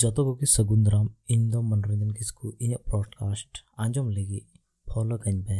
ᱡᱚᱛᱚ ᱠᱚᱜᱮ ᱥᱟᱹᱜᱩᱱ ᱫᱟᱨᱟᱢ ᱤᱧ ᱫᱚ ᱢᱚᱱᱳᱨᱚᱧᱡᱚᱱ ᱠᱤᱥᱠᱩ ᱤᱧᱟᱹᱜ ᱯᱚᱰᱠᱟᱥᱴ ᱟᱸᱡᱚᱢ ᱞᱟᱹᱜᱤᱫ ᱯᱷᱳᱞᱳ ᱠᱟᱹᱧ ᱯᱮ